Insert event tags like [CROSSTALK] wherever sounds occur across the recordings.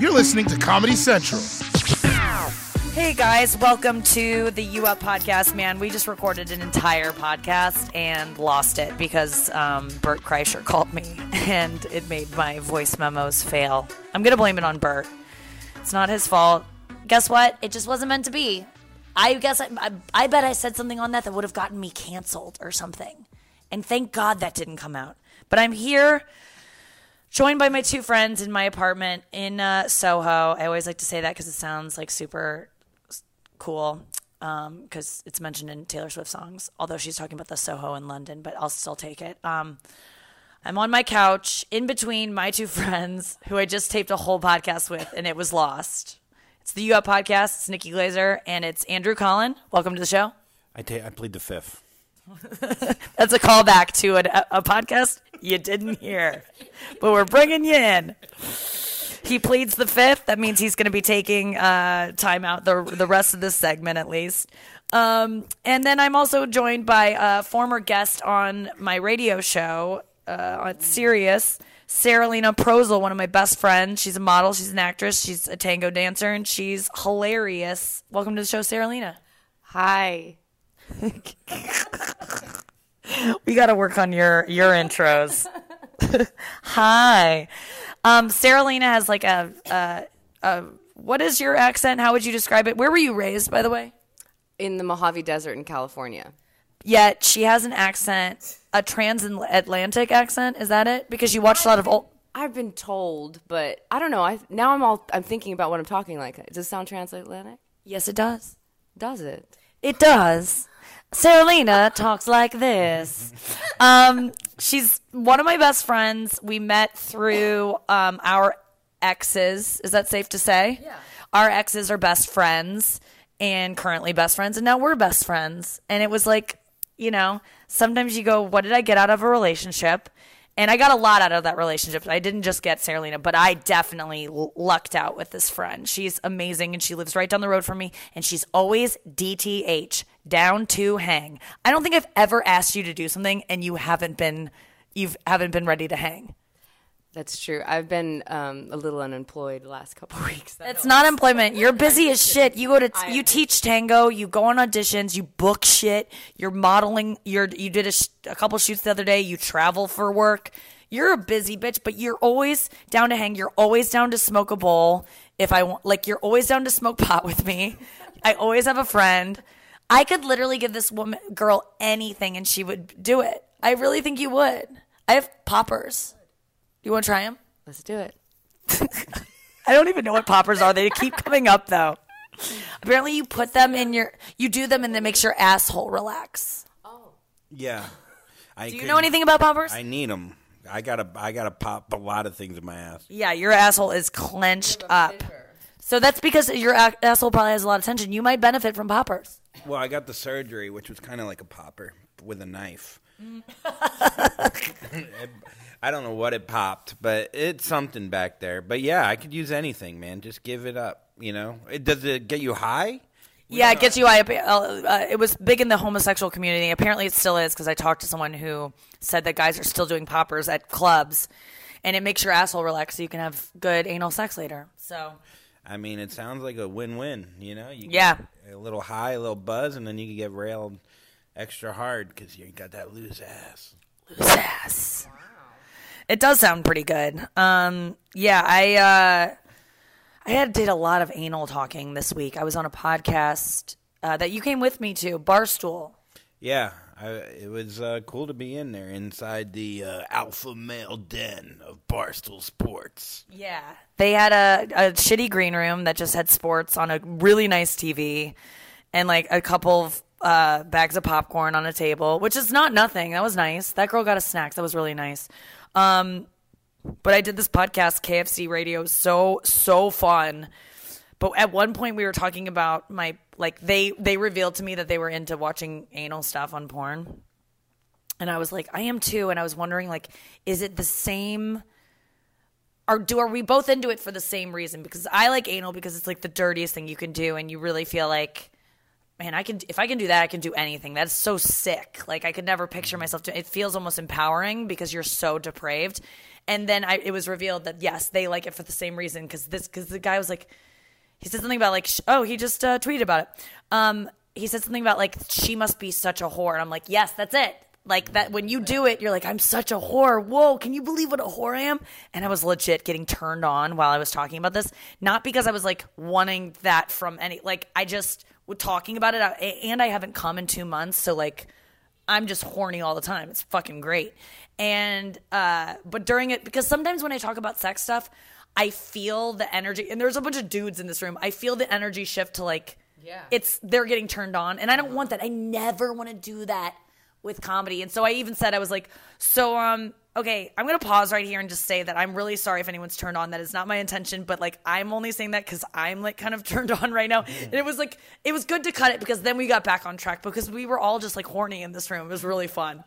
You're listening to Comedy Central. Hey guys, welcome to the You Up podcast. Man, we just recorded an entire podcast and lost it because um, Bert Kreischer [LAUGHS] called me and it made my voice memos fail. I'm gonna blame it on Bert. It's not his fault. Guess what? It just wasn't meant to be. I guess I, I, I bet I said something on that that would have gotten me canceled or something. And thank God that didn't come out. But I'm here joined by my two friends in my apartment in uh, Soho. I always like to say that because it sounds like super cool because it's mentioned in Taylor Swift songs, although she's talking about the Soho in London, but I'll still take it. Um, I'm on my couch in between my two [LAUGHS] friends who I just taped a whole podcast with, and it was lost. It's the You Up podcast. It's Nikki Glaser, and it's Andrew Collin. Welcome to the show. I I plead the fifth. [LAUGHS] That's a callback to a, a podcast you didn't hear, but we're bringing you in. He pleads the fifth. That means he's going to be taking uh, time out the the rest of this segment at least. Um, and then I'm also joined by a former guest on my radio show uh, on Sirius, Sarah Lena Prozel, one of my best friends. She's a model, she's an actress, she's a tango dancer, and she's hilarious. Welcome to the show, Sarah Lena. Hi. We got to work on your your intros. [LAUGHS] Hi, um, Sarah Lena has like a, a a what is your accent? How would you describe it? Where were you raised, by the way? In the Mojave Desert in California. Yet she has an accent, a transatlantic accent. Is that it? Because you watched a lot of old. I've been told, but I don't know. I now I'm all I'm thinking about what I'm talking like. Does it sound transatlantic? Yes, it does. Does it? It does. Sarah Lena talks like this. Um, she's one of my best friends. We met through um, our exes. Is that safe to say? Yeah. Our exes are best friends and currently best friends, and now we're best friends. And it was like, you know, sometimes you go, what did I get out of a relationship? And I got a lot out of that relationship. I didn't just get Sarah Lena, but I definitely l- lucked out with this friend. She's amazing and she lives right down the road from me. And she's always DTH, down to hang. I don't think I've ever asked you to do something and you haven't been, you haven't been ready to hang. That's true. I've been um, a little unemployed the last couple [LAUGHS] weeks. It's not employment. You're busy as shit. You go to [LAUGHS] you teach tango. You go on auditions. You book shit. You're modeling. You're you did a, sh- a couple shoots the other day. You travel for work. You're a busy bitch, but you're always down to hang. You're always down to smoke a bowl. If I want, like, you're always down to smoke [LAUGHS] pot with me. I always have a friend. I could literally give this woman girl anything, and she would do it. I really think you would. I have poppers. You want to try them? Let's do it. [LAUGHS] I don't even know what poppers are. They keep coming up though. Apparently, you put them in your, you do them, and it makes your asshole relax. Oh. Yeah. I Do you know anything about poppers? I need them. I gotta I gotta pop a lot of things in my ass. yeah, your asshole is clenched up. So that's because your a- asshole probably has a lot of tension. You might benefit from poppers. Well, I got the surgery, which was kind of like a popper with a knife. [LAUGHS] I don't know what it popped, but it's something back there. But yeah, I could use anything, man. Just give it up. You know, it, does it get you high? Yeah, it gets you high. up. Uh, uh, it was big in the homosexual community. Apparently, it still is because I talked to someone who said that guys are still doing poppers at clubs, and it makes your asshole relax so you can have good anal sex later. So I mean, it sounds like a win-win. You know, you Yeah. a little high, a little buzz, and then you can get railed extra hard because you got that loose ass. Yes. It does sound pretty good. Um, yeah, I uh, I had did a lot of anal talking this week. I was on a podcast uh, that you came with me to, Barstool. Yeah, I, it was uh, cool to be in there inside the uh, alpha male den of Barstool Sports. Yeah, they had a, a shitty green room that just had sports on a really nice TV, and like a couple of uh, bags of popcorn on a table, which is not nothing. That was nice. That girl got a snack. That was really nice. Um, but I did this podcast, KFC Radio, so so fun. But at one point, we were talking about my like they they revealed to me that they were into watching anal stuff on porn, and I was like, I am too. And I was wondering, like, is it the same? Or do are we both into it for the same reason? Because I like anal because it's like the dirtiest thing you can do, and you really feel like man, I can if I can do that, I can do anything. That's so sick. Like I could never picture myself. doing. it feels almost empowering because you're so depraved. And then I, it was revealed that yes, they like it for the same reason because this because the guy was like, he said something about like, oh, he just uh, tweeted about it. Um, he said something about like she must be such a whore, and I'm like, yes, that's it. Like that when you do it, you're like, I'm such a whore. Whoa, can you believe what a whore I am? And I was legit getting turned on while I was talking about this, not because I was like wanting that from any. Like I just was talking about it, and I haven't come in two months, so like I'm just horny all the time. It's fucking great. And uh but during it because sometimes when I talk about sex stuff, I feel the energy and there's a bunch of dudes in this room. I feel the energy shift to like Yeah. it's they're getting turned on and I don't want that. I never want to do that with comedy. And so I even said I was like, so um okay, I'm going to pause right here and just say that I'm really sorry if anyone's turned on. That is not my intention, but like I'm only saying that cuz I'm like kind of [LAUGHS] turned on right now. And it was like it was good to cut it because then we got back on track because we were all just like horny in this room. It was really fun.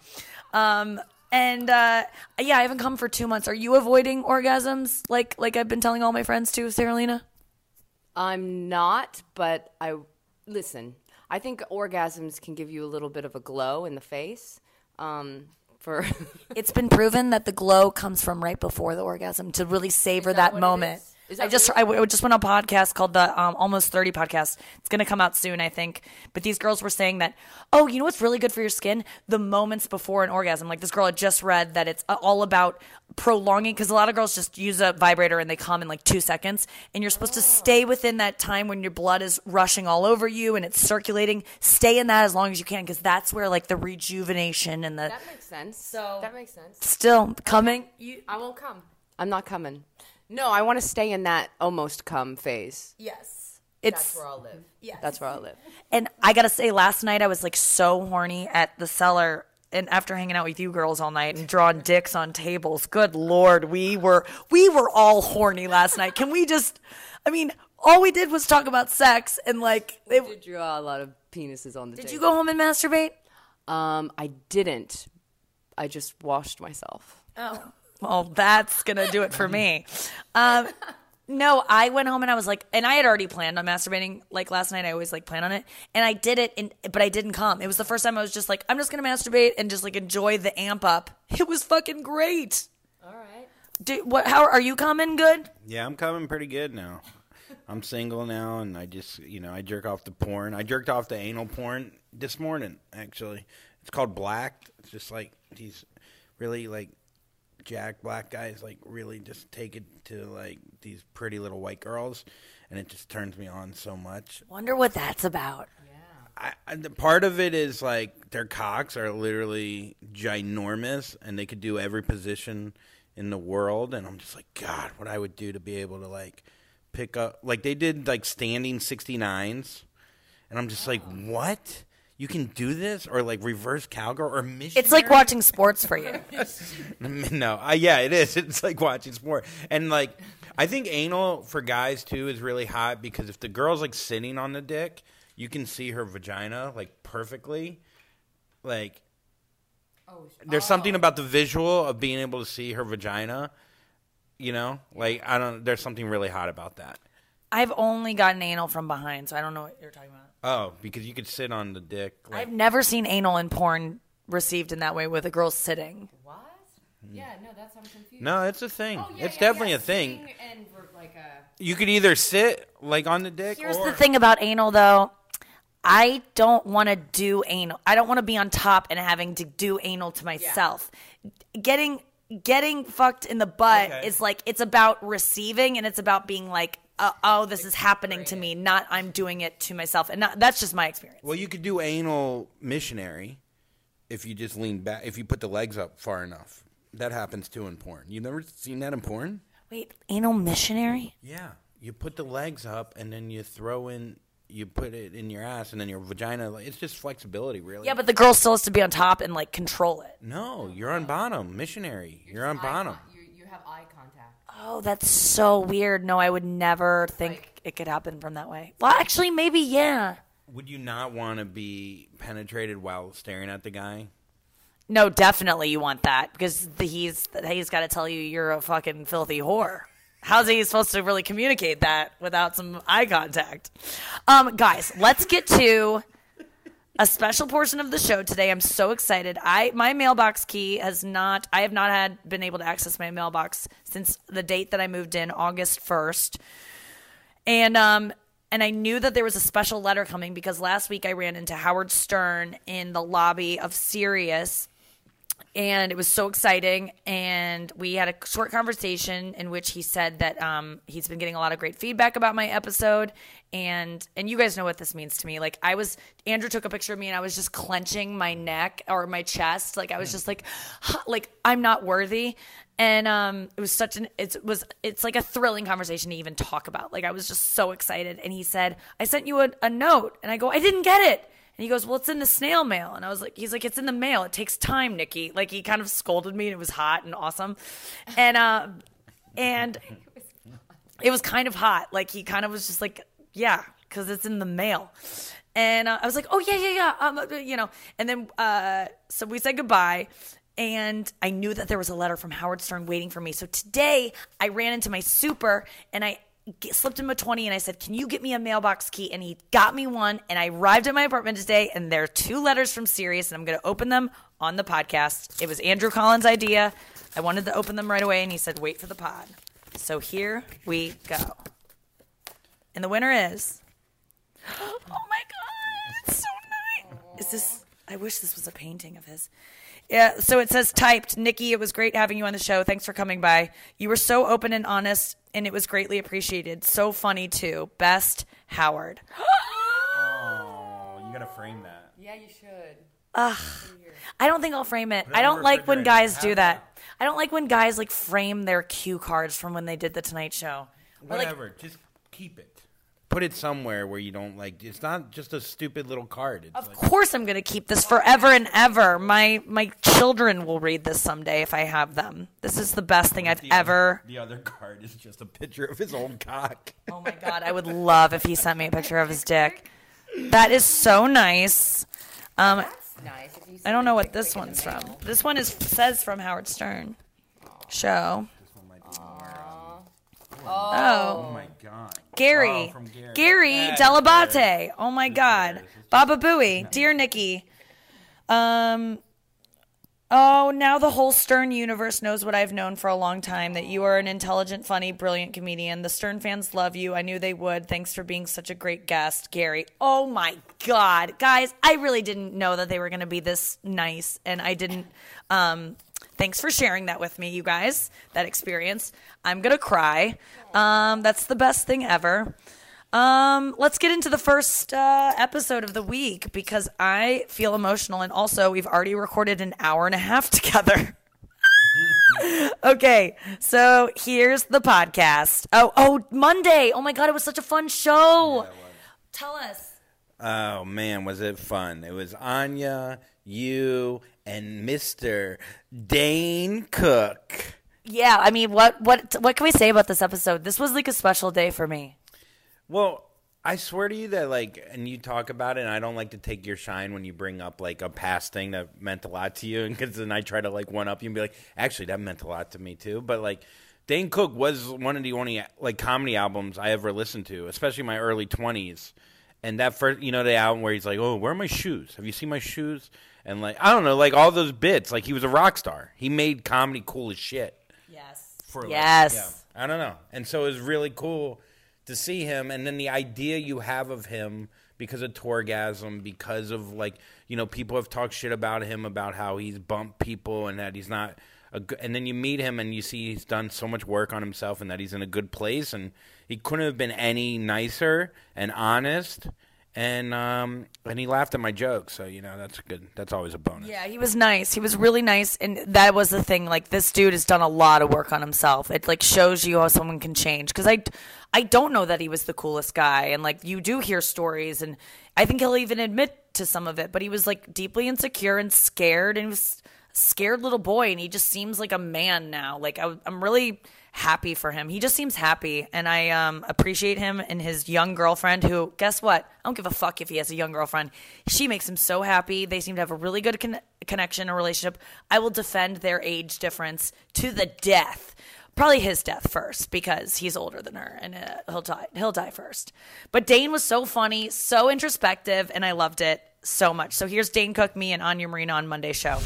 Um and uh, yeah, I haven't come for two months. Are you avoiding orgasms like like I've been telling all my friends to, Sarah Lena? I'm not, but I listen. I think orgasms can give you a little bit of a glow in the face. Um, for [LAUGHS] It's been proven that the glow comes from right before the orgasm to really savor that, what it moment. I just? I w- just went on a podcast called the um, Almost Thirty podcast. It's going to come out soon, I think. But these girls were saying that, oh, you know what's really good for your skin? The moments before an orgasm. Like this girl had just read that it's uh, all about prolonging because a lot of girls just use a vibrator and they come in like two seconds, and you're supposed to stay within that time when your blood is rushing all over you and it's circulating. Stay in that as long as you can because that's where like the rejuvenation and the that makes sense. So- that makes sense. still coming. You I won't come. I'm not coming. No, I want to stay in that almost come phase. yes, it's That's where I'll live. Yes. That's where I'll live. And I gotta say, last night I was like so horny at the cellar. And after hanging out with you girls all night and drawing [LAUGHS] dicks on tables, good lord, we were we were all horny last night. Can we just? I mean, all we did was talk about sex and like. I It, did draw a lot of penises on the table. did table. you go home and masturbate? Um, I didn't. I just washed myself. Oh, well, that's gonna do it for me. Um, no, I went home and I was like, and I had already planned on masturbating. Like last night, I always like plan on it, and I did it, and but I didn't come. It was the first time I was just like, I'm just gonna masturbate and just like enjoy the amp up. It was fucking great. All right. Do, what? How are you coming? Good. Yeah, I'm coming pretty good now. I'm single now, and I just, you know, I jerk off the porn. I jerked off the anal porn this morning, actually. It's called Black. It's just like these really, like, jack black guys, like, really just take it to, like, these pretty little white girls, and it just turns me on so much. Wonder what that's about. I, I, the part of it is like their cocks are literally ginormous, and they could do every position in the world. And I'm just like, God, what I would do to be able to like pick up, like they did like standing 69s, and I'm just like, what? You can do this, or like reverse cowgirl, or missionary? It's like watching sports for you. [LAUGHS] no, uh, yeah, it is. [LAUGHS] It's like watching sport, and like I think anal for guys too is really hot because if the girl's like sitting on the dick, you can see her vagina like perfectly. Like, there's something about the visual of being able to see her vagina. You know, like I don't. There's something really hot about that. I've only gotten anal from behind, so I don't know what you're talking about. Oh, because you could sit on the dick. Like, I've never seen anal in porn received in that way with a girl sitting. What? Hmm. Yeah, no, that's I'm confused. no, it's a thing. Oh, it's definitely a thing. And like a You could either sit like on the dick. Here's or, the thing about anal, though. I don't want to do anal. I don't want to be on top and having to do anal to myself. Getting getting fucked in the butt Okay. is like it's about receiving and it's about being like, uh, oh, this is happening to me, not I'm doing it to myself. And not, that's just my experience. Well, you could do anal missionary if you just lean back, if you put the legs up far enough. That happens too in porn. You've never seen that in porn? Wait, anal missionary? Yeah. You put the legs up and then you throw in, you put it in your ass and then your vagina. like, It's just flexibility, really. Yeah, but the girl still has to be on top and like control it. No, you're on bottom. Missionary. You're on bottom. You, you have eye contact. Oh, that's so weird. No, I would never think it could happen from that way. Well, actually, maybe yeah. Would you not want to be penetrated while staring at the guy? No, definitely you want that because he's he's got to tell you you're a fucking filthy whore. How's he supposed to really communicate that without some eye contact? Um, guys, let's get to a special portion of the show today. I'm so excited. I my mailbox key has not I have not had been able to access my mailbox since the date that I moved in, August 1st. And um and I knew that there was a special letter coming because last week I ran into Howard Stern in the lobby of Sirius and it was so exciting. And we had a short conversation in which he said that um, he's been getting a lot of great feedback about my episode, and and you guys know what this means to me. Like I was, Andrew took a picture of me, and I was just clenching my neck or my chest, like I was just like, like I'm not worthy. And um, it was such an it was it's like a thrilling conversation to even talk about. Like I was just so excited, and he said, "I sent you a, a note," and I go, "I didn't get it." And he goes, Well, it's in the snail mail. And I was like, He's like, It's in the mail. It takes time, Nikki. Like, he kind of scolded me and it was hot and awesome. And, uh, and it was kind of hot. Like, he kind of was just like, Yeah, because it's in the mail. And uh, I was like, Oh, yeah, yeah, yeah. Um, uh, you know, and then, uh, so we said goodbye. And I knew that there was a letter from Howard Stern waiting for me. So today I ran into my super and I slipped him a 20 and I said, Can you get me a mailbox key? And he got me one. And I arrived at my apartment today and there are two letters from Sirius and I'm going to open them on the podcast. It was Andrew Collins' idea. I wanted to open them right away and he said, Wait for the pod. So here we go. And the winner is. [GASPS] Oh my God. It's so nice. Is this. I wish this was a painting of his. Yeah, so it says typed, Nikki, it was great having you on the show. Thanks for coming by. You were so open and honest, and it was greatly appreciated. So funny, too. Best, Howard. [GASPS] Oh, you gotta frame that. Yeah, you should. Ugh. I don't think I'll frame it. it I don't like when guys do that. I don't like when guys like frame their cue cards from when they did the Tonight Show. Or, like, Whatever. Just keep it. Put it somewhere where you don't like. It's not just a stupid little card. It's Of like, course, I'm going to keep this forever and ever. My my children will read this someday if I have them. This is the best thing I've the ever. Other, the other card is just a picture of his old cock. [LAUGHS] Oh my god, I would love if he sent me a picture of his dick. That is so nice. Um, That's nice. I don't know what this one's from. This one is says from Howard Stern show. Oh Oh, my god. Gary, Oh, from Gary. Gary That's Dell'Abate. Oh my God, Baba Booey, dear Nikki. Um. Oh, now the whole Stern universe knows what I've known for a long time that you are an intelligent, funny, brilliant comedian. The Stern fans love you. I knew they would. Thanks for being such a great guest, Gary. Oh my God. Guys, I really didn't know that they were going to be this nice. And I didn't. Um, thanks for sharing that with me, you guys, that experience. I'm going to cry. Um, that's the best thing ever. Um, let's get into the first uh, episode of the week because I feel emotional, and also we've already recorded an hour and a half [LAUGHS] together. [LAUGHS] okay, so here's the podcast. Oh, oh, Monday! Oh my god, it was such a fun show. Tell us. Oh man, was it fun? It was Anya, you, and Mister Dane Cook. Yeah, I mean, what what what can we say about this episode? This was like a special day for me. Well, I swear to you that like, and you talk about it, and I don't like to take your shine when you bring up like a past thing that meant a lot to you, and because then I try to like one up you and be like, actually, that meant a lot to me too. But like, Dane Cook was one of the only like comedy albums I ever listened to, especially my early twenties. And that first, you know, the album where he's like, "Oh, where are my shoes? Have you seen my shoes?" And like, I don't know, like all those bits. Like he was a rock star. He made comedy cool as shit. Yes. for like- yes. yeah, I don't know. And so it was really cool to see him and then the idea you have of him because of Tourgasm, because of like, you know, people have talked shit about him about how he's bumped people and that he's not a good, and then you meet him and you see he's done so much work on himself and that he's in a good place and he couldn't have been any nicer and honest and um and he laughed at my jokes so you know that's good that's always a bonus Yeah, he was nice. He was really nice, and that was the thing. Like this dude has done a lot of work on himself. It like shows you how someone can change. Because I, I don't know that he was the coolest guy, and like you do hear stories, and I think he'll even admit to some of it. But he was like deeply insecure and scared, and he was scared little boy, and he just seems like a man now. Like I, I'm really happy for him. He just seems happy, and I um, appreciate him and his young girlfriend. Who, guess what? I don't give a fuck if he has a young girlfriend. She makes him so happy. They seem to have a really good con- connection, a relationship. I will defend their age difference to the death. Probably his death first because he's older than her, and uh, he'll die. He'll die first. But Dane was so funny, so introspective, and I loved it. so much. So here's Dane Cook, me, and Anya Marina on Monday show.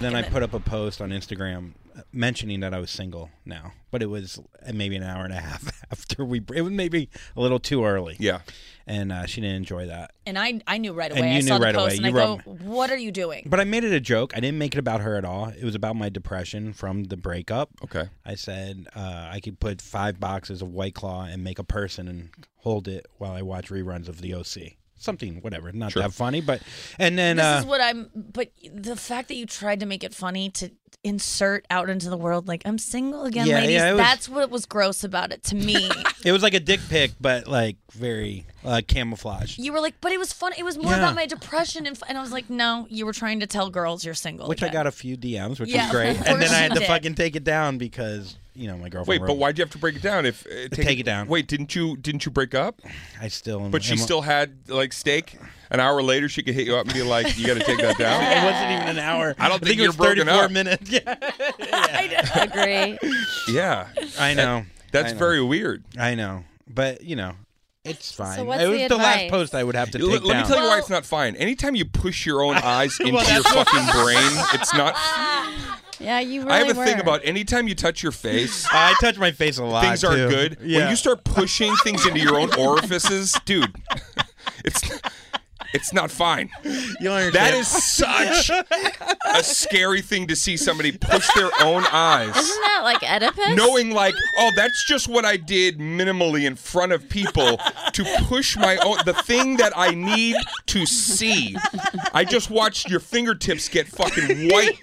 Then I put up a post on Instagram mentioning that I was single now, but it was maybe an hour and a half [LAUGHS] after we. It was maybe a little too early. Yeah. and uh, she didn't enjoy that. And I I knew right away. And you I saw knew the right post away. and You I go, wrote- "What are you doing?" But I made it a joke. I didn't make it about her at all. It was about my depression from the breakup. Okay. I said uh, I could put five boxes of White Claw and make a person and hold it while I watch reruns of the OC. Something, whatever. Not Sure. that funny, but and then This uh, is what I'm. But the fact that you tried to make it funny to insert out into the world, like I'm single again, Yeah, ladies. yeah, was- that's what was gross about it to me. [LAUGHS] it was like a dick pic, but like very uh, camouflaged. you were like, but it was fun. It was more Yeah. about my depression, and, f- and I was like, no, you were trying to tell girls you're single. Which I got a few DMs, which Yeah, was great. And then I had you to did. fucking take it down because you know my girlfriend. Wait, but why'd you have to break it down? If uh, Take it down. Wait, didn't you didn't you break up? I still. am- But she am- still had like steak. An hour later, she could hit you up and be like, "You got to take that down." It wasn't even an hour. I don't think it you're was broken 34 up. minutes. [LAUGHS] Yeah, Agree. yeah, I know. that's I know. very weird. I know, but you know, it's fine. what's it was the the, last advice? post I would have to Let, take let me down. tell you why it's not fine. Anytime you push your own eyes [LAUGHS] into Well, your fucking [LAUGHS] brain, it's not. Yeah, you really I have a were. thing about anytime you touch your face, I touch my face a lot. things aren't too. good. Yeah. When you start pushing things into your own orifices, dude, it's it's not fine. You understand. is such a scary thing to see somebody push their own eyes. Isn't that like Oedipus? Knowing like, oh, that's just what I did minimally in front of people to push my own the thing that I need to see. I just watched your fingertips get fucking white.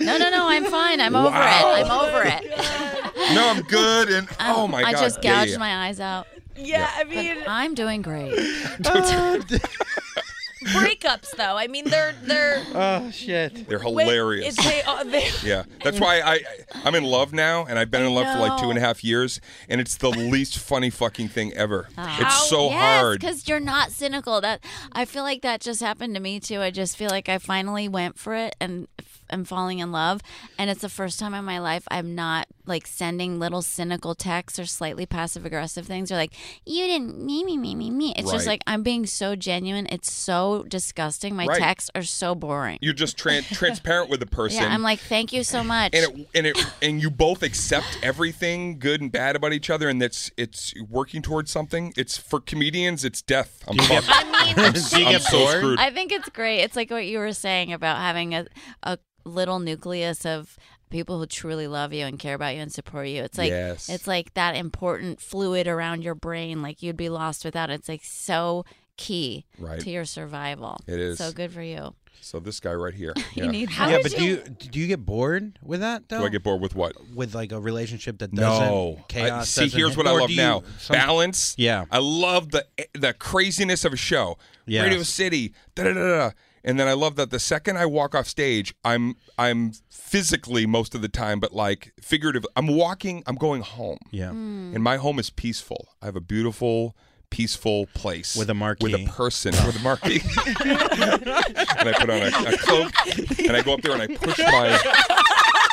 No, no, no. I'm fine. I'm over Wow. it. I'm over it. No, I'm good and oh my god. I just Yeah, yeah, gouged yeah. my eyes out. Yeah, I But mean, I'm doing great. [LAUGHS] [LAUGHS] [LAUGHS] breakups though. I mean, they're they're oh shit. They're hilarious. It's they, uh, they, Yeah, that's why I I'm in love now, and I've been in love for like two know. and a half years, and it's the least funny fucking thing ever. How- It's so yes, hard. because you're not cynical. That I feel like that just happened to me too. I just feel like I finally went for it and f- am falling in love, and it's the first time in my life I'm not like sending little cynical texts or slightly passive aggressive things. Or like you didn't me me me me me. It's just like I'm being so genuine. It's so disgusting. My Right. texts are so boring. You're just tran- [LAUGHS] transparent with the person. Yeah, I'm like, thank you so much. and it and it and you both accept everything good and bad about each other, and that's it's working towards something. It's for comedians, it's death. I'm fucked. I mean, [LAUGHS] I'm, Do you I'm get so screwed. I think it's great. It's like what you were saying about having a, a little nucleus of people who truly love you and care about you and support you. It's like Yes. it's like that important fluid around your brain. Like you'd be lost without it. It's like so key Right. to your survival. It is. So good for you. so this guy right here. [LAUGHS] You Yeah. need yeah, help. but do you do you get bored with that though? Do I get bored with what? with like a relationship that doesn't No. chaos? I, see, doesn't here's hit- what I love do you- now: some- balance. Yeah. I love the the craziness of a show. Yes. Radio City. Da da da da. And then I love that the second I walk off stage, I'm I'm physically most of the time, but like figuratively, I'm walking. I'm going home. Yeah. Hmm. And my home is peaceful. I have a beautiful, peaceful place With a marquee. with a person with a marquee. [LAUGHS] [LAUGHS] and I put on a, a cloak, and I go up there and I push my.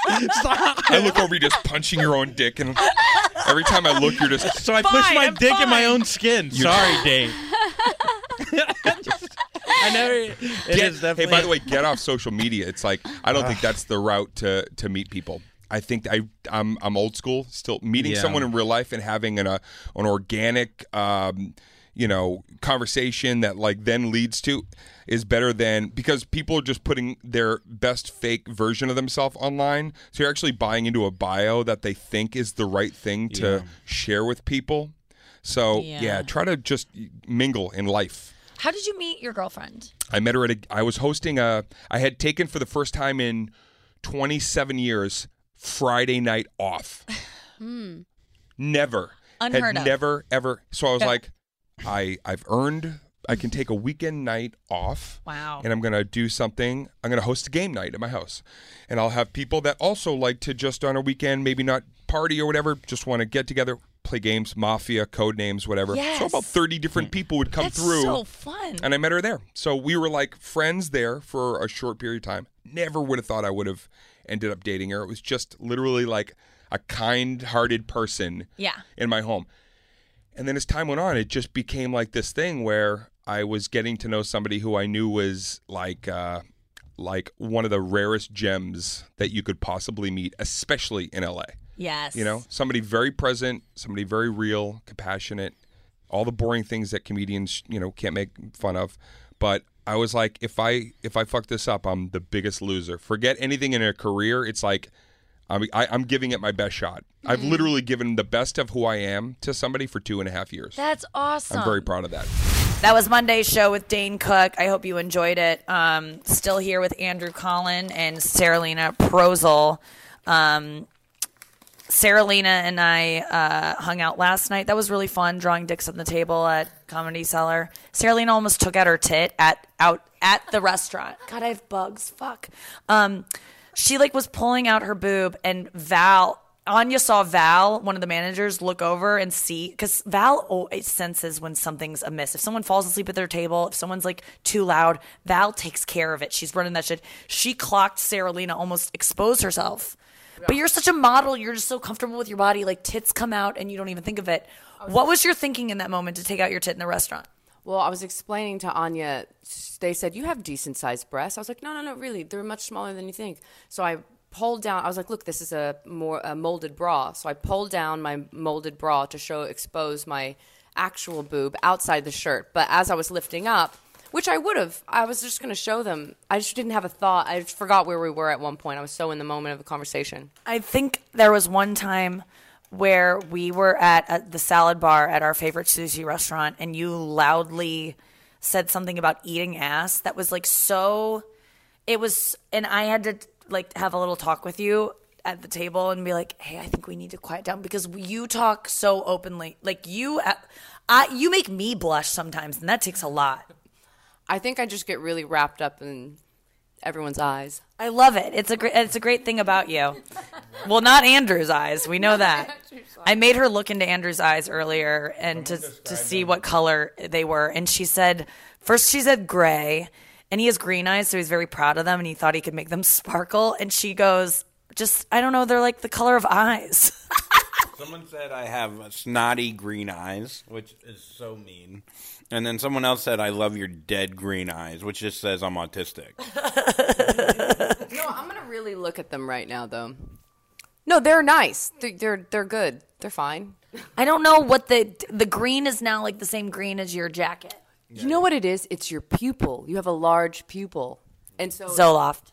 I look over, you just punching your own dick, and every time I look, you're just. So I push my I'm dick in my own skin. Sorry, [LAUGHS] Dave. I never. It [LAUGHS] is Get- definitely. hey, by the way, get off social media. It's like I don't think that's the route to to meet people. I think I I'm I'm old school. Still meeting Yeah. someone in real life and having an uh, an organic um, you know conversation that like then leads to is better than because people are just putting their best fake version of themselves online. So you're actually buying into a bio that they think is the right thing to share with people. So yeah. Yeah. try to just mingle in life. How did you meet your girlfriend? I met her at a. I was hosting a. I had taken for the first time in 27 years Friday night off. [LAUGHS] Hmm. Never. Unheard had of. never ever. So I was like, I I've earned. I can take a weekend night off. Wow. And I'm gonna do something. I'm gonna host a game night at my house, and I'll have people that also like to just on a weekend, maybe not party or whatever, just want to get together, play games, mafia, code names, whatever. So about 30 different people would come That's through so fun. and I met her there. So we were like friends there for a short period of time. Never would have thought I would have ended up dating her. It was just literally like a kind-hearted person Yeah. in my home. And then as time went on, it just became like this thing where I was getting to know somebody who I knew was like uh, like one of the rarest gems that you could possibly meet, especially in LA. Yes. You know, somebody very present, somebody very real, compassionate, all the boring things that comedians, you know, can't make fun of. But I was like, if I if I fuck this up, I'm the biggest loser. Forget anything in a career. It's like I'm I, I'm giving it my best shot. I've literally given the best of who I am to somebody for two and a half years. That's awesome. I'm very proud of that. That was Monday's show with Dane Cook. I hope you enjoyed it. Um, still here with Andrew Collin and Saralina Prozel. Um, Saralina and I uh, hung out last night. That was really fun, drawing dicks on the table at Comedy Cellar. Saralina almost took out her tit at out at the restaurant. God, I have bugs. Fuck. Um, she like was pulling out her boob, and Val Anya saw Val, one of the managers, look over and see because Val always senses when something's amiss. If someone falls asleep at their table, if someone's like too loud, Val takes care of it. She's running that shit. She clocked Saralina almost exposed herself. But you're such a model. You're just so comfortable with your body. Like tits come out and you don't even think of it. Oh, what was your thinking in that moment to take out your tit in the restaurant? Well, I was explaining to Anya. They said you have decent sized breasts. I was like, no, no, no, really, they're much smaller than you think. So I pulled down. I was like, look, this is a more a molded bra. So I pulled down my molded bra to show expose my actual boob outside the shirt. But as I was lifting up, which I would have, I was just going to show them. I just didn't have a thought. I forgot where we were at one point. I was so in the moment of the conversation. I think there was one time where we were at, at the salad bar at our favorite sushi restaurant, and you loudly said something about eating ass that was like so. It was, and I had to like have a little talk with you at the table and be like, "Hey, I think we need to quiet down because you talk so openly. Like you, uh, I, you make me blush sometimes, and that takes a lot." I think I just get really wrapped up in everyone's eyes. I love it. It's a great. It's a great thing about you. Well, not Andrew's eyes. We know [LAUGHS] that. I made her look into Andrew's eyes earlier and to to see what color they were, and she said first she said gray, and he has green eyes, so he's very proud of them, and he thought he could make them [LAUGHS] sparkle. And she goes, "Just I don't know. They're like the color of eyes." [LAUGHS] Someone said I have snotty green eyes, which is so mean. And then someone else said I love your dead green eyes, which just says I'm autistic. [LAUGHS] No, I'm gonna really look at them right now, though. No, they're nice. They're they're, they're good. They're fine. I don't know what the the green is now like the same green as your jacket. You know what it is? It's your pupil. You have a large pupil, and so Zoloft.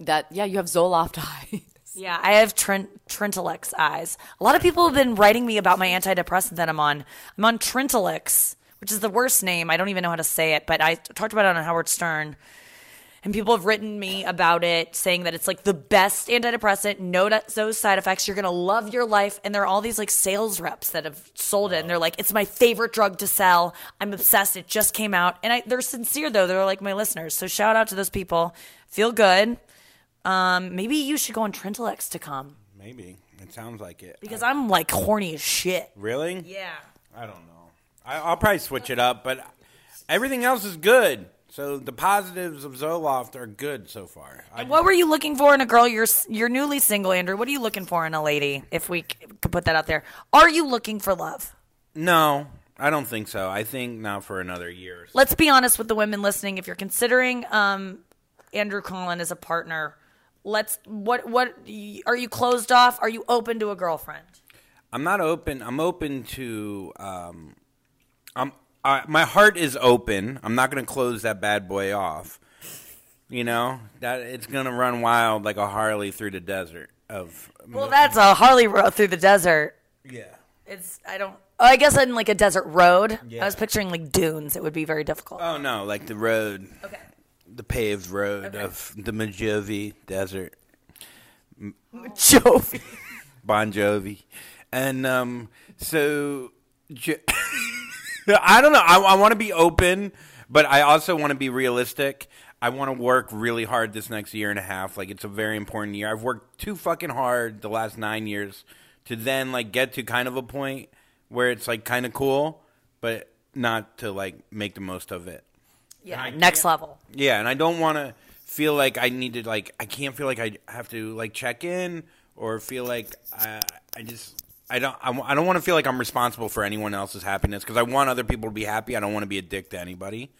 that yeah, you have Zoloft [LAUGHS] eyes. Yeah, I have Trent, Trintellix eyes. A lot of people have been writing me about my antidepressant that I'm on. I'm on Trintellix, which is the worst name. I don't even know how to say it, but I talked about it on Howard Stern. And people have written me about it, saying that it's like the best antidepressant, no those side effects. You're gonna love your life. And there are all these like sales reps that have sold it, and they're like, "It's my favorite drug to sell. I'm obsessed. It just came out." And I, they're sincere though. They're like my listeners. So shout out to those people. Feel good. Um, maybe you should go on Trintellix to come Maybe it sounds like it. because I'm like horny as shit. really? Yeah. I don't know. I, I'll probably switch it up, but everything else is good. So the positives of Zoloft are good so far. I, What were you looking for in a girl? You're you're newly single, Andrew. What are you looking for in a lady? If we c- could put that out there, are you looking for love? no, I don't think so. I think now for another year. or so. Let's be honest with the women listening. If you're considering um, Andrew Collin as a partner, let's what what are you closed off? Are you open to a girlfriend? I'm not open. I'm open to. Um, I'm. I, my heart is open. I'm not going to close that bad boy off. You know that it's going to run wild like a Harley through the desert of. Well, that's a Harley road through the desert. yeah. It's I don't. Oh, I guess in like a desert road. Yeah. I was picturing like dunes. It would be very difficult. Oh no, like the road, okay. The paved road of the Mojave Desert. Jovi. [LAUGHS] Bon Jovi, and um, so Jo- [LAUGHS] I don't know. I, I want to be open, but I also want to be realistic. I want to work really hard this next year and a half. Like it's a very important year. I've worked too fucking hard the last nine years to then like get to kind of a point where it's like kind of cool, but not to like make the most of it. Yeah. Next level. Yeah, and I don't want to feel like I need to like I can't feel like I have to like check in or feel like I I just I don't. I, I don't want to feel like I'm responsible for anyone else's happiness because I want other people to be happy. I don't want to be a dick to anybody,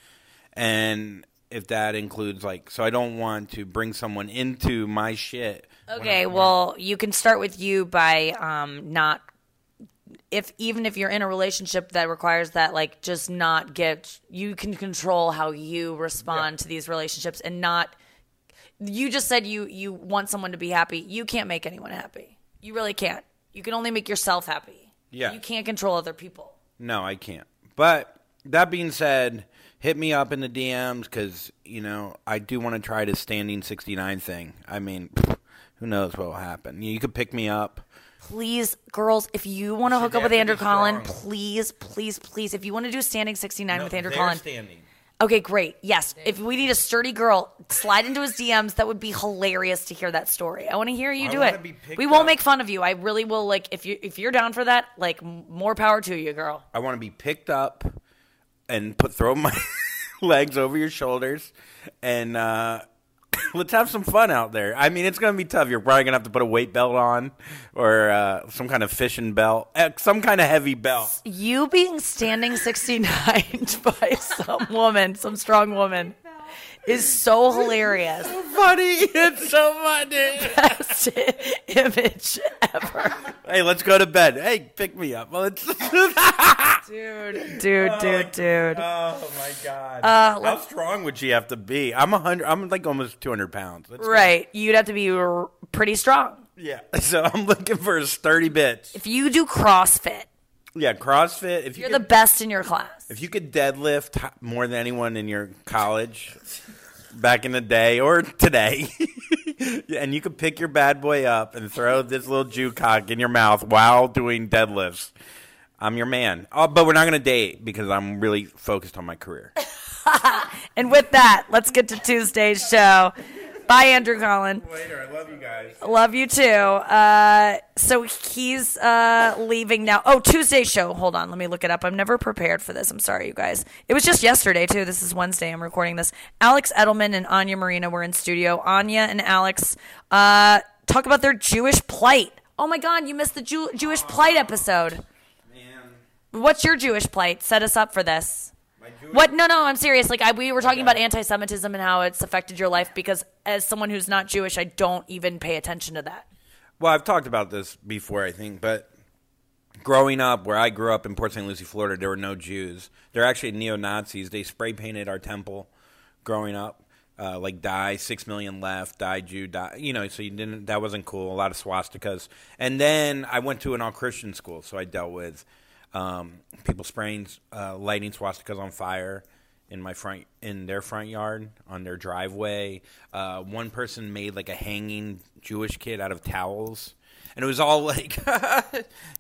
and if that includes like, so I don't want to bring someone into my shit. Okay, well, you can start with you by um, not if even if you're in a relationship that requires that like just not get you can control how you respond to these relationships and not you just said you you want someone to be happy. You can't make anyone happy. You really can't. You can only make yourself happy. Yeah. You can't control other people. No, I can't. But that being said, hit me up in the DMs because you know I do want to try this standing 69 thing. I mean, who knows what will happen? You could pick me up. Please, girls, if you want to hook up with Andrew Collin, strong. please, please, please, if you want to do a standing 69 with Andrew they're Collin, standing. Okay, great. Yes. If we need a sturdy girl, slide into his DMs. That would be hilarious to hear that story. I want to hear you I do wanna it. be picked We won't up. make fun of you. I really will like if you if you're down for that, like m- more power to you, girl. I want to be picked up and put throw my [LAUGHS] legs over your shoulders and uh, [LAUGHS] let's have some fun out there. I mean, it's gonna be tough. You're probably gonna have to put a weight belt on or uh, some kind of fishing belt, uh, some kind of heavy belt. You being standing 69 [LAUGHS] by some woman, some strong woman is so hilarious. so Funny, it's so funny. Best image ever. hey, let's go to bed. Hey, pick me up. Well, it's [LAUGHS] Dude, dude, dude, dude. Oh my god! Uh, How strong would she have to be? I'm a hundred. I'm like almost two hundred pounds. Let's go. Right. You'd have to be r- pretty strong. Yeah. [LAUGHS] So I'm looking for a sturdy bitch. If you do CrossFit, Yeah, CrossFit. If you you're could, the best in your class. if you could deadlift h- more than anyone in your college back in the day or today, [LAUGHS] and you could pick your bad boy up and throw this little Jew cock in your mouth while doing deadlifts. I'm your man. Oh, but we're not gonna date because I'm really focused on my career. [LAUGHS] And with that, let's get to Tuesday's show. Bye, Andrew Collin. Later, I love you guys. Love you too. Uh, so he's uh, leaving now. Oh, Tuesday show. Hold on, let me look it up. I'm never prepared for this. I'm sorry, you guys. It was just yesterday too. This is Wednesday. I'm recording this. Alex Edelman and Anya Marina were in studio. Anya and Alex uh, talk about their Jewish plight. Oh my God, you missed the Jew- Jewish plight episode. Man. What's your Jewish plight? Set us up for this. What? No, no, I'm serious. Like I, we were talking about anti-Semitism and how it's affected your life because as someone who's not Jewish, I don't even pay attention to that. Well, I've talked about this before, I think, but growing up, where I grew up in Port St. Lucie, Florida, there were no Jews. They're actually neo Nazis. They spray painted our temple growing up, uh, like die six million left, die Jew, die. You know, so you didn't. That wasn't cool. A lot of swastikas. And then I went to an all Christian school, so I dealt with um, people spraying, uh, lighting swastikas on fire in my front in their front yard on their driveway. Uh, one person made like a hanging Jewish kid out of towels, and it was all [LAUGHS] like,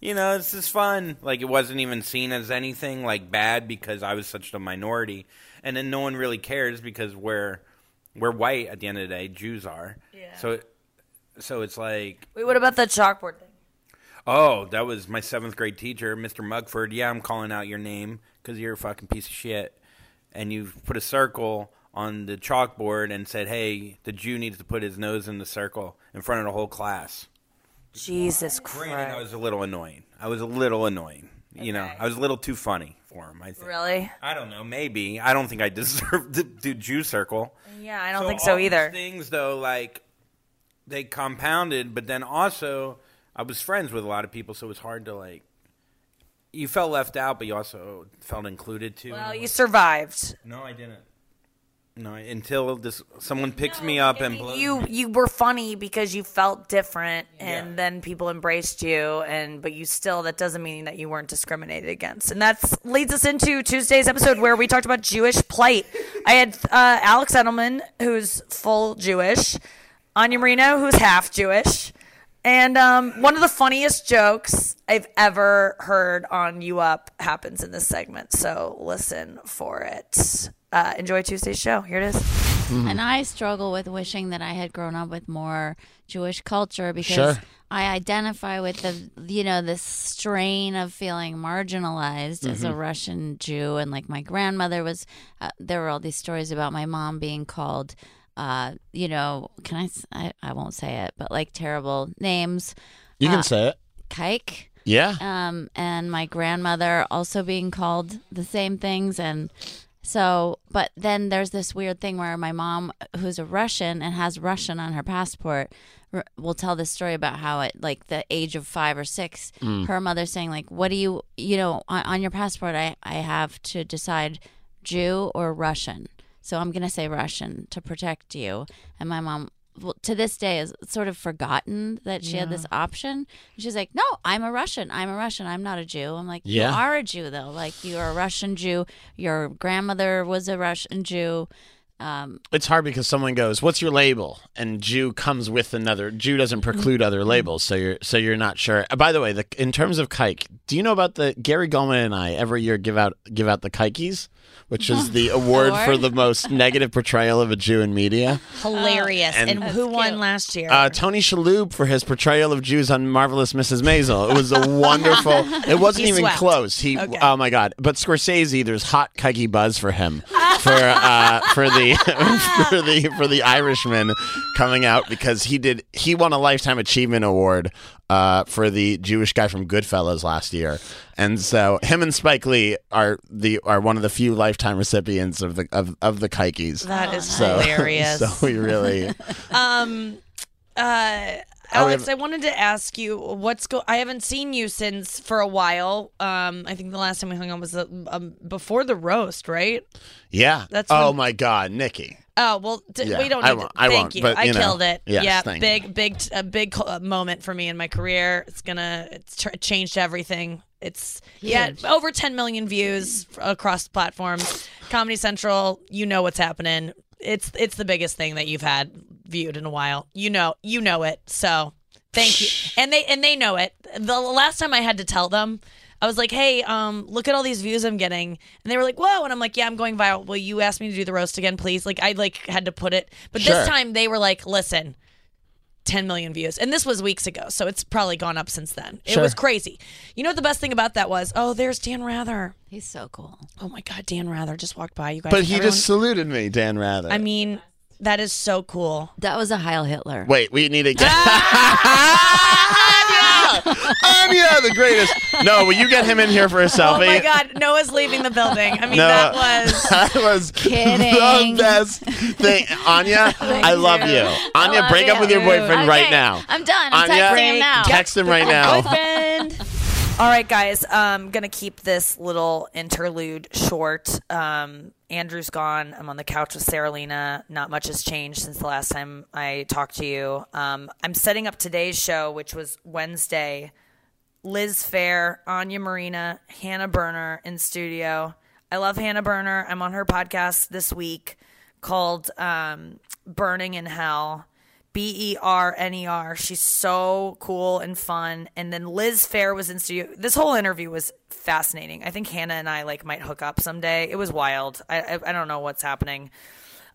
you know, this is fun. Like it wasn't even seen as anything like bad because I was such a minority, and then no one really cares because we're we're white at the end of the day. Jews are. Yeah. So. So it's like, Wait, what about the chalkboard thing? Oh, that was my seventh grade teacher, Mr. Mugford. Yeah, I'm calling out your name because you're a fucking piece of shit. And you put a circle on the chalkboard and said, hey, the Jew needs to put his nose in the circle in front of the whole class. Jesus Granted, I Christ. was a little annoying. I was a little annoying. You know, I was a little too funny for him, I think. Really? I don't know. Maybe. I don't think I [LAUGHS] deserve to do Jew circle. Yeah, I don't think so all these either. Things though, like they compounded, but then also I was friends with a lot of people, so it was hard to like. You felt left out, but you also felt included too. Well, you survived. no, I didn't. No, until this someone picks me up and blows You you were funny because you felt different, and Yeah. then people embraced you, and but you still that doesn't mean that you weren't discriminated against, and that's leads us into Tuesday's episode where we talked about Jewish plight. I had uh, Alex Edelman, who's full Jewish, Anya Marina, who's half Jewish, and um, one of the funniest jokes I've ever heard on You Up happens in this segment. So listen for it. Uh, enjoy Tuesday's show. Here it is. And I struggle with wishing that I had grown up with more Jewish culture because Sure. I identify with the you know this strain of feeling marginalized as a Russian Jew and like my grandmother was uh, there were all these stories about my mom being called uh you know can I, I? I won't say it but like terrible names You Uh, can say it. kike Yeah. um, and my grandmother also being called the same things and so but then there's this weird thing where my mom who's a russian and has russian on her passport r- will tell this story about how at like the age of five or six her mother saying like what do you you know on, on your passport i i have to decide jew or russian so i'm gonna say russian to protect you and my mom well, to this day is sort of forgotten that she had this option. She's like, "No, I'm a Russian. I'm a Russian. I'm not a Jew." I'm like, Yeah. "You are a Jew, though. Like you're a Russian Jew. Your grandmother was a Russian Jew." Um, It's hard because someone goes, "What's your label?" and Jew comes with another. Jew doesn't preclude other labels, so you're so you're not sure. Uh, By the way, the, in terms of kike, do you know about the Gary Gulman and I every year give out give out the kikes, which is the award for the most negative portrayal of a Jew in media. Hilarious. And- and who That's won cute. last year? Uh, Tony Shalhoub for his portrayal of Jews on Marvelous Mrs. Maisel. It was a wonderful. It wasn't He even swept. close. He. Okay. Oh my God! But Scorsese, there's hot kike buzz for him for uh, for the [LAUGHS] for the for the Irishman coming out because he did he won a lifetime achievement award uh, for the Jewish guy from Goodfellas last year, and so him and Spike Lee are the are one of the few lifetime recipients of the of, of the kikes. that is So, [LAUGHS] hilarious. so we really [LAUGHS] Um, uh, Oh, Alex, I wanted to ask you what's go. I haven't seen you since for a while. Um, I think the last time we hung out was uh, um, before the roast, right? yeah. That's oh when- my God, Nikki. Oh well, d- Yeah, we don't. I won't- to, I thank won't, you. but, I you know, killed it. yes, yeah, thank big, you. big, a big co- uh, moment for me in my career. It's gonna. It's tr- changed everything. It's yeah, over 10 million views across platforms. Comedy Central, you know what's happening. It's it's the biggest thing that you've had viewed in a while. You know, you know it. So thank you. And they and they know it. The last time I had to tell them. I was like, "Hey, um, look at all these views I'm getting," and they were like, "Whoa!" And I'm like, "Yeah, I'm going viral. Will you ask me to do the roast again, please?" Like, I like had to put it, but Sure. this time they were like, "Listen, 10 million views. And this was weeks ago, so it's probably gone up since then. It was crazy. You know what the best thing about that was? Oh, there's Dan Rather. he's so cool. Oh my God, Dan Rather just walked by. You guys. But he everyone- just saluted me, Dan Rather. I mean, that is so cool. That was a Heil Hitler. Wait, we need to [LAUGHS] get [LAUGHS] [LAUGHS] [LAUGHS] Anya! Anya, the greatest. No, will you get him in here for a selfie? [LAUGHS] Oh my God, Noah's leaving the building. I mean, No, that [LAUGHS] was. that was Kidding. the best thing. Anya, I love you. Anya, love break up with your boyfriend right now. I'm done. I'm Anya, texting him now. Text him right now. Boyfriend. All right, guys. I'm gonna keep this little interlude short. Um, Andrew's gone. I'm on the couch with Cerelina. Not much has changed since the last time I talked to you. Um, I'm setting up today's show, which was Wednesday. Liz Phair, Anya Marina, Hannah Berner in studio. I love Hannah Berner. I'm on her podcast this week called um, Berning in Hell. B E R N E R. She's so cool and fun. And then Liz Phair was in studio. This whole interview was fascinating. I think Hannah and I like might hook up someday. It was wild. I I, I don't know what's happening.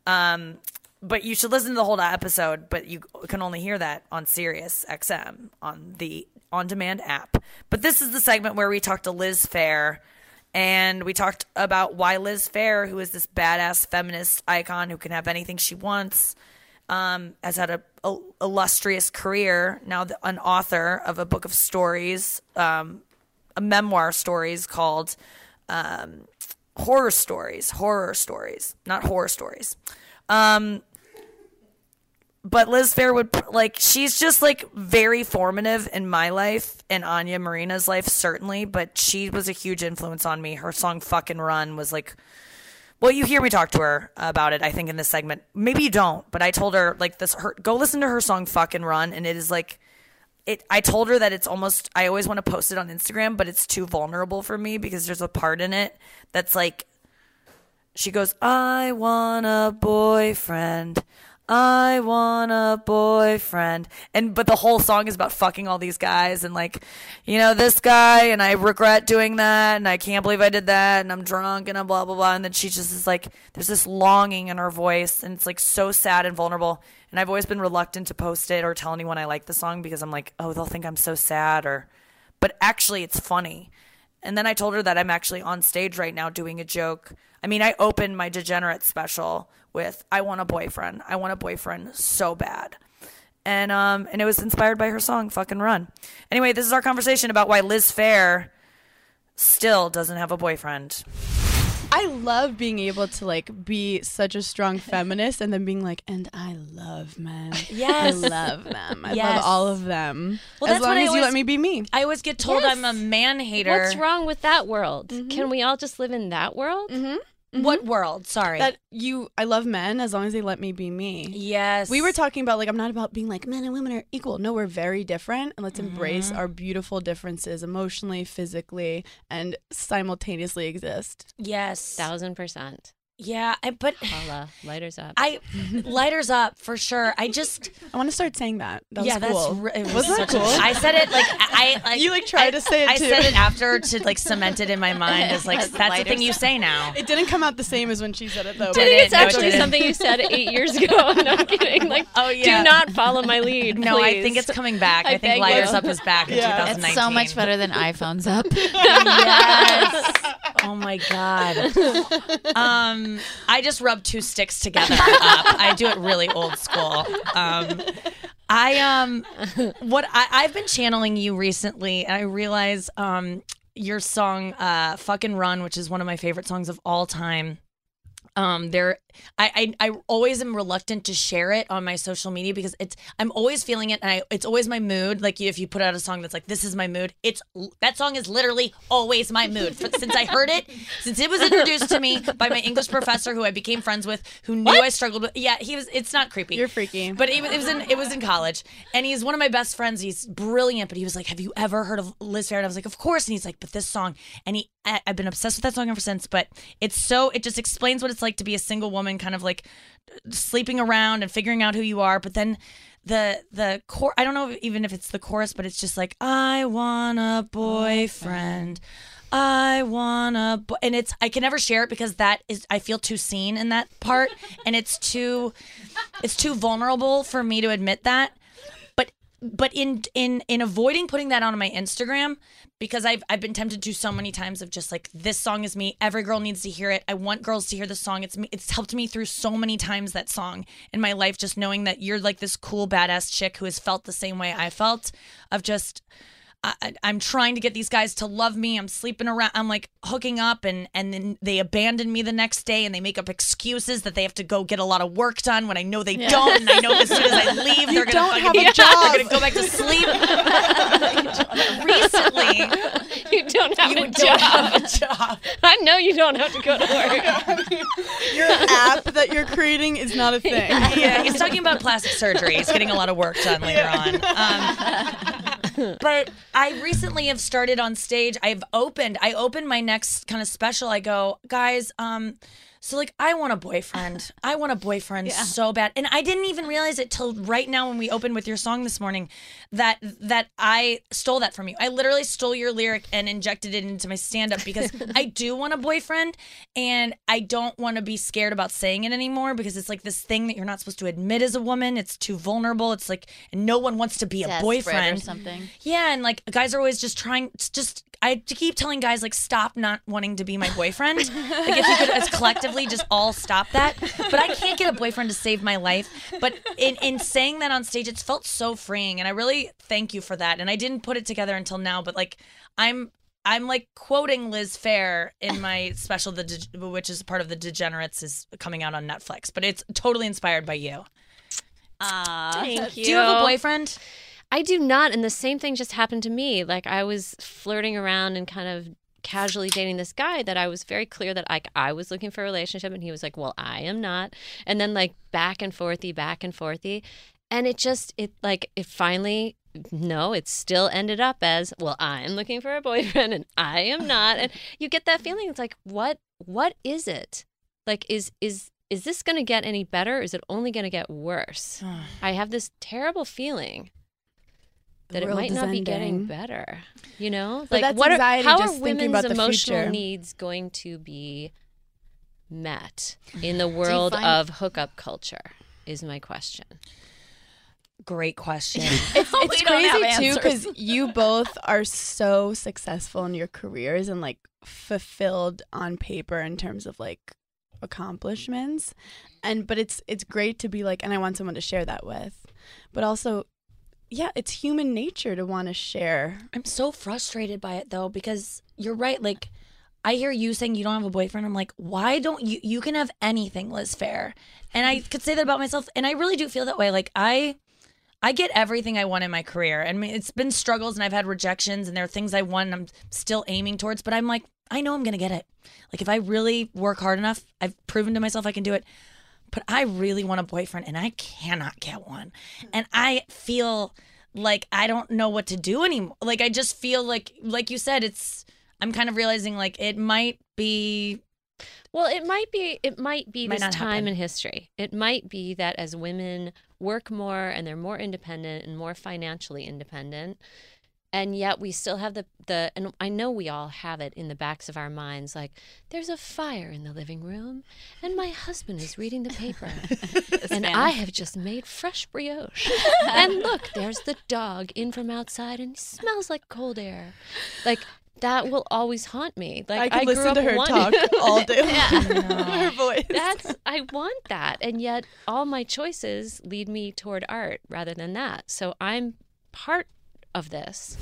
Um, but you should listen to the whole episode. But you can only hear that on Sirius XM on the on-demand app. But this is the segment where we talked to Liz Phair. And we talked about why Liz Phair, who is this badass feminist icon who can have anything she wants, um, has had a, a illustrious career. Now, the, an author of a book of stories, um, a memoir stories called um, Horror Stories. Horror Stories, not horror stories. Um, but Liz Phair would like she's just like very formative in my life and Anya Marina's life certainly, but she was a huge influence on me. Her song "Fuck and Run" was like well, you hear me talk to her about it, I think, in this segment. Maybe you don't, but I told her like this. Her, go listen to her song "Fuck and Run," and it is like, it. I told her that it's almost. I always want to post it on Instagram, but it's too vulnerable for me because there's a part in it that's like, she goes, "I want a boyfriend." I want a boyfriend. And but the whole song is about fucking all these guys and like, you know, this guy and I regret doing that and I can't believe I did that and I'm drunk and I'm blah blah blah and then she just is like there's this longing in her voice and it's like so sad and vulnerable. And I've always been reluctant to post it or tell anyone I like the song because I'm like, oh, they'll think I'm so sad or but actually it's funny. And then I told her that I'm actually on stage right now doing a joke. I mean, I opened my degenerate special with I want a boyfriend. I want a boyfriend so bad. and um, and it was inspired by her song "Fuck and Run." Anyway, this is our conversation about why Liz Phair still doesn't have a boyfriend. I love being able to like be such a strong feminist and then being like, and I love men. Yes. I love them. I Yes. love all of them. Well, as that's long what I as you always- let me be me. I always get told Yes. I'm a man hater. What's wrong with that world? Can we all just live in that world? What mm-hmm. world? Sorry. That you, I love men as long as they let me be me. yes. We were talking about like I'm not about being like men and women are equal. No, we're very different, and let's embrace mm-hmm. our beautiful differences emotionally, physically, and simultaneously exist. Yes. Thousand percent. Yeah. I, but Paula, lighters up. I lighters up for sure. I just I want to start saying that. That yeah, was cool. that's it was Wasn't that such cool? I said it like I, I You, like, tried I- to say it, I too. said it after to like cement it in my mind [LAUGHS] as like As that's the thing you say now. It didn't come out the same as when she said it though. I but- think it's No, it actually didn't. something you said eight years ago. [LAUGHS] I'm not [LAUGHS] kidding. Like, Oh, yeah. do not follow my lead. No, I think it's coming back. I, I think lighters you. up is back in Yeah. 2019. It's so much better than iPhones up. Yes. oh my god. Um, I just rub two sticks together [LAUGHS] up. I do it really old school. Um, I um, what I, I've been channeling you recently, and I realize um, your song uh, "Fuck and Run," which is one of my favorite songs of all time. Um, there, I, I, I always am reluctant to share it on my social media because it's, I'm always feeling it, and I, it's always my mood. Like if you put out a song that's like, "This is my mood," it's that song is literally always my mood. For, since I heard it, [LAUGHS] since it was introduced to me by my English professor, who I became friends with, who knew I struggled with. Yeah, he was. It's not creepy. You're freaky. But it, was- it was in it was in college, and he's one of my best friends. He's brilliant, but he was like, "Have you ever heard of Liz Phair?" And I was like, "Of course." And he's like, "But this song," and he, I, I've been obsessed with that song ever since. But it's so it just explains what it's like to be a single woman, kind of like uh, sleeping around and figuring out who you are. But then the the core, I don't know even if it's the chorus, but it's just like, "I want a oh, boyfriend." I want a bo-, and it's I can never share it because that is I feel too seen in that part, and it's too, it's too vulnerable for me to admit that. But in in in avoiding putting that on my Instagram because I've I've been tempted to so many times of just like this song is me. Every girl needs to hear it. I want girls to hear the song. It's me. It's helped me through so many times that song in my life. Just knowing that you're like this cool badass chick who has felt the same way I felt of just. I, I- I'm trying to get these guys to love me. I'm sleeping around. I'm like hooking up, and and then they abandon me the next day, and they make up excuses that they have to go get a lot of work done when I know they don't, and I know as soon as I [LAUGHS] leave, they're gonna don't fucking, have a job. They're gonna go back to sleep. [LAUGHS] Recently, you don't have you a don't job. have a job. [LAUGHS] I know you don't have to go to work. Your app that you're creating is not a thing. Yeah, he's talking about plastic surgery. He's getting a lot of work done later on. Um, [LAUGHS] but I recently have started on stage. I've opened. I opened my next kind of special. I go, guys. Um, so like, I want a boyfriend. [LAUGHS] I want a boyfriend so bad, and I didn't even realize it till right now when we opened with your song this morning that that I stole that from you. I literally stole your lyric and injected it into my stand up because [LAUGHS] I do want a boyfriend and I don't want to be scared about saying it anymore because it's like this thing that you're not supposed to admit as a woman. It's too vulnerable. It's like no one wants to be a boyfriend or something. Yeah, and like guys are always just trying just I keep telling guys like stop not wanting to be my boyfriend. [LAUGHS] like if you could as collectively just all stop that. But I can't get a boyfriend to save my life. But in in saying that on stage, it's felt so freeing, and I really thank you for that. And I didn't put it together until now, but like I'm. I'm like quoting Liz Phair in my special, the De- which is part of the Degenerates, is coming out on Netflix. But it's totally inspired by you. Thank you. Do you have a boyfriend? I do not. And the same thing just happened to me. Like I was flirting around and kind of casually dating this guy that I was very clear that like I was looking for a relationship and he was like, Well, I am not. And then like back and forthy, back and forthy. And it just it like it finally no, it still ended up as, well, I'm looking for a boyfriend and I am not. And you get that feeling. It's like, what what is it? Like is is is this going to get any better? Or is it only going to get worse? [SIGHS] I have this terrible feeling that it might is not be getting better. You know, But like that's what are how just are women's about the emotional future. needs going to be met in the world find- of hookup culture? Is my question. Great question. [LAUGHS] It's, it's [LAUGHS] crazy too because you [LAUGHS] both are so successful in your careers and like fulfilled on paper in terms of like accomplishments and but it's it's great to be like and I want someone to share that with but also yeah it's human nature to want to share I'm so frustrated by it though because you're right. Like, I hear you saying you don't have a boyfriend. I'm like, why don't you? You can have anything, Liz Phair. And I could say that about myself. And I really do feel that way. Like, I. I get everything I want in my career. I mean, it's been struggles and I've had rejections and there are things I want and I'm still aiming towards, but I'm like, I know I'm to get it. Like, if I really work hard enough, I've proven to myself I can do it. But I really want a boyfriend and I cannot get one. Hmm. And I feel like I don't know what to do anymore. Like, I just feel like, like you said, it's, I'm kind of realizing like it might be Well, it might be it might be Might this time happen. in history. It might be that as women work more and they're more independent and more financially independent, and yet we still have the the and I know we all have it in the backs of our minds like there's a fire in the living room and my husband is reading the paper [LAUGHS] and I have just made fresh brioche. and [LAUGHS] look, there's the dog in from outside and he smells like cold air. Like that will always haunt me. Like I could grew listen up to her wanting- talk [LAUGHS] all day long. Yeah. her voice That's I want that, and yet all my choices lead me toward art rather than that. So I'm part of this.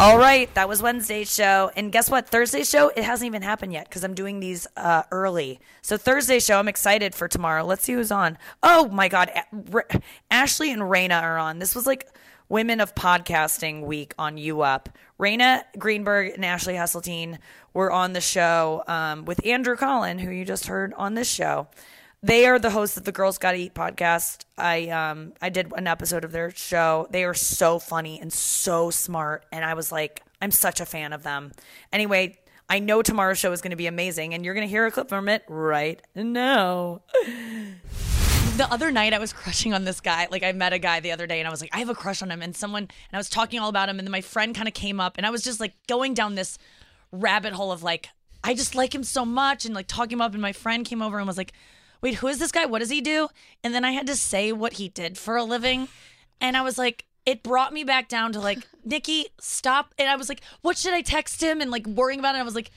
All right, that was Wednesday's show. And guess what? Thursday's show, it hasn't even happened yet because I'm doing these uh, early. So Thursday's show, I'm excited for tomorrow. Let's see who's on. Oh my God. Ashley and Rayna are on. This was like Women of Podcasting Week on You Up. Rayna Greenberg and Ashley Hesseltine were on the show um, with Andrew Collin, who you just heard on this show. They are the hosts of the Girls Gotta Eat podcast. I um I did an episode of their show. They are so funny and so smart, and I was like, I'm such a fan of them. Anyway, I know tomorrow's show is going to be amazing, and you're going to hear a clip from it right now. [LAUGHS] the other night I was crushing on this guy. Like I met a guy the other day and I was like, I have a crush on him. And someone and I was talking all about him and then my friend kind of came up and I was just like going down this rabbit hole of like, I just like him so much and like talking him up and my friend came over and was like, Wait, who is this guy? What does he do? And then I had to say what he did for a living. And I was like, it brought me back down to like, [LAUGHS] Nikki, stop. And I was like, what should I text him? And like worrying about it. I was like,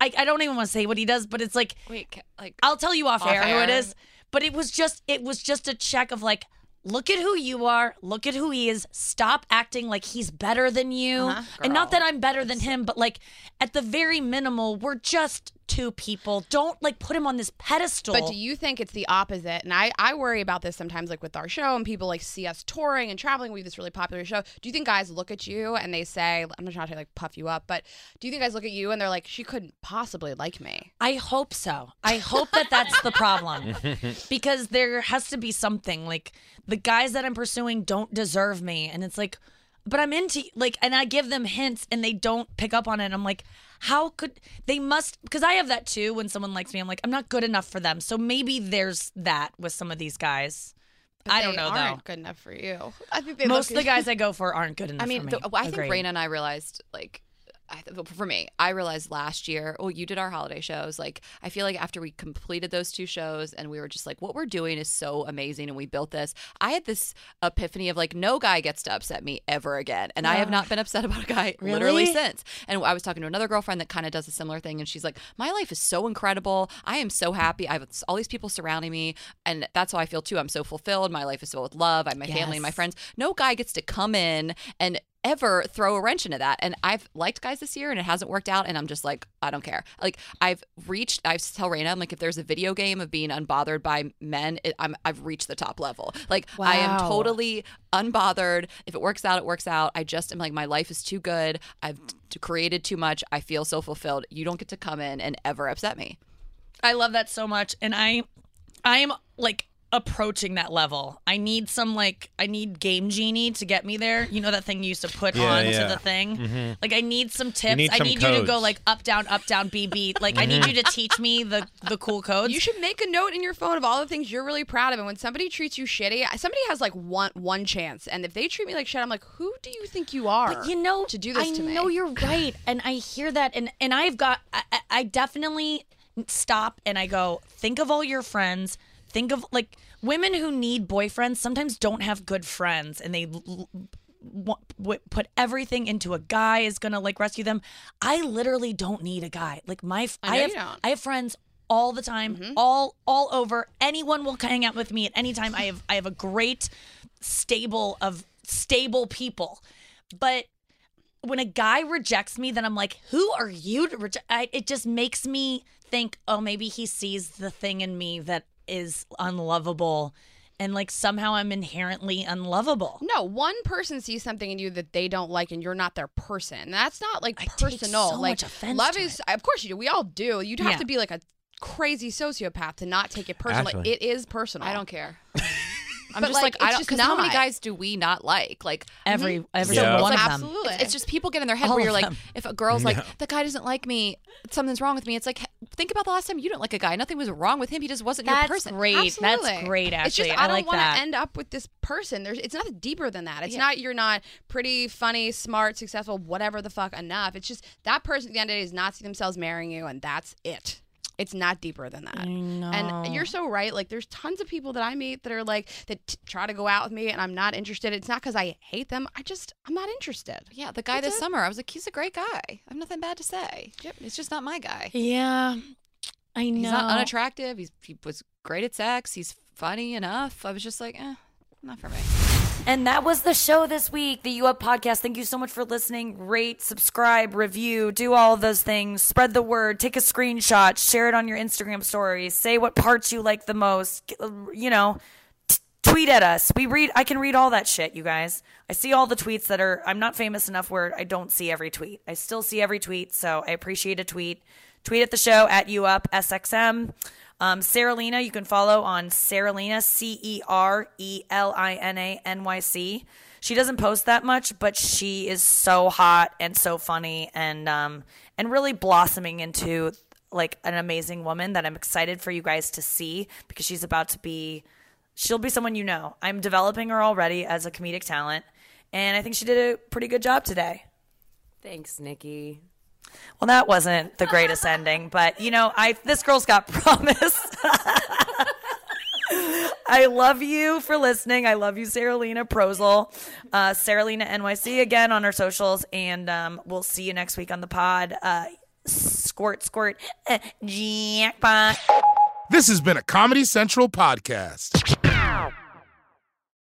I, I don't even want to say what he does, but it's like Wait, like I'll tell you off, Off air, who it is. But it was just it was just a check of like, look at who you are, look at who he is. Stop acting like he's better than you. Uh-huh. and not that I'm better than him, but like at the very minimal, we're just two people. Don't like put him on this pedestal. But do you think it's the opposite? And I, I worry about this sometimes, like with our show, and people like see us touring and traveling. We have this really popular show. Do you think guys look at you and they say, I'm not trying to like puff you up, but do you think guys look at you and they're like, she couldn't possibly like me? I hope so. I hope that that's the problem. [LAUGHS] because there has to be something like the guys that I'm pursuing don't deserve me and it's like but I'm into like and I give them hints and they don't pick up on it. I'm like how could they must because I have that too when someone likes me I'm like I'm not good enough for them. So maybe there's that with some of these guys. But I don't know though. aren't though. good enough for you. I think they Most of the guys I go for aren't good enough I mean, for me. the, I think. Rayna and I realized, like, for me, I realized last year. Oh, you did our holiday shows. Like, I feel like after we completed those two shows, and we were just like, what we're doing is so amazing, and we built this. I had this epiphany of like, no guy gets to upset me ever again, and I have not been upset about a guy [LAUGHS] literally since. And I was talking to another girlfriend that kind of does a similar thing, and she's like, my life is so incredible. I am so happy. I have all these people surrounding me, and that's how I feel too. I'm so fulfilled. My life is filled with love. I have my family and my friends. No guy gets to come in and ever throw a wrench into that. And I've liked guys this year and it hasn't worked out. And I'm just like, I don't care. Like I've reached, I tell Rayna, I'm like, if there's a video game of being unbothered by men, it, I'm, I've reached the top level. Like I am totally unbothered. If it works out, it works out. I just am like, my life is too good. I've t- created too much. I feel so fulfilled. You don't get to come in and ever upset me. I love that so much, and I, I am like approaching that level. I need some like I need Game Genie to get me there. You know that thing you used to put Yeah, onto yeah. the thing. Mhm. Like I need some tips. need I some need you to go like up down up down B beat. Like I need you to teach me the the cool codes. You should make a note in your phone of all the things you're really proud of. And when somebody treats you shitty, somebody has like one one chance. And if they treat me like shit, I'm like, who do you think you are? But you know to do this I to me. know you're right, and I hear that, and and I've got I, I- I definitely stop and I go think of all your friends. Think of like women who need boyfriends sometimes don't have good friends, and they. l- l- put everything into a guy is gonna like rescue them. I literally don't need a guy. Like my, f- I have. I have friends all the time, Mm-hmm. all all over. Anyone will hang out with me at any time. I have I have a great stable of stable people. But when a guy rejects me, then I'm like, who are you to reject? I, it just makes me think, oh, maybe he sees the thing in me that is unlovable, and like somehow I'm inherently unlovable. No, one person sees something in you that they don't like, and you're not their person. That's not like take personal. so like much offense love to is, of course you do. We all do. You'd have Yeah. to be like a crazy sociopath to not take it personal. Like, it is personal. I don't care. [LAUGHS] I'm But, just like, like, I don't. just Because how many guys do we not like? Like Every every Yeah. single one It's of like, them. Absolutely. It's, it's just people get in their head All where you're like, them. if a girl's like, the guy doesn't like me, something's wrong with me. It's like, think about the last time you didn't like a guy. Nothing was wrong with him. He just wasn't That's your person. great. That's great. Actually, it's just I, I, don't like want to end up with this person. There's, it's nothing deeper than that. It's Yeah. not you're not pretty, funny, smart, successful, whatever the fuck enough. It's just that person at the end of the day does not see themselves marrying you, and that's it. It's not deeper than that. And you're so right. Like, there's tons of people that I meet that are like that t- try to go out with me, and I'm not interested. It's not because I hate them. I just I'm not interested. Yeah, the guy That's this it. summer, I was like, he's a great guy. I have nothing bad to say. Yep, It's just not my guy. yeah, I know. He's not unattractive. He's, he was great at sex. He's funny enough. I was just like, eh, not for me. And that was the show this week, the You Up podcast. Thank you so much for listening. Rate, subscribe, review, do all of those things. Spread the word. Take a screenshot. Share it on your Instagram stories. Say what parts you like the most. Uh, you know, t- tweet at us. We read. I can read all that shit, you guys. I see all the tweets that are. I'm not famous enough where I don't see every tweet. I still see every tweet, so I appreciate a tweet. Tweet at the show at You Up SXM. Um, Cerelina, you can follow on Cerelina, C E R E L I N A N Y C. She doesn't post that much, but she is so hot and so funny and um, and really blossoming into like an amazing woman that I'm excited for you guys to see because she's about to be she'll be someone you know. I'm developing her already as a comedic talent, and I think she did a pretty good job today. Thanks, Nikki. Well, that wasn't the greatest ending, but you know, I this girl's got [LAUGHS] promise. I love you for listening. I love you, Cerelina Prozel, uh, Cerelina NYC again on our socials, and um, we'll see you next week on the pod. Uh, squirt, squirt, uh, jackpot. This has been a Comedy Central podcast.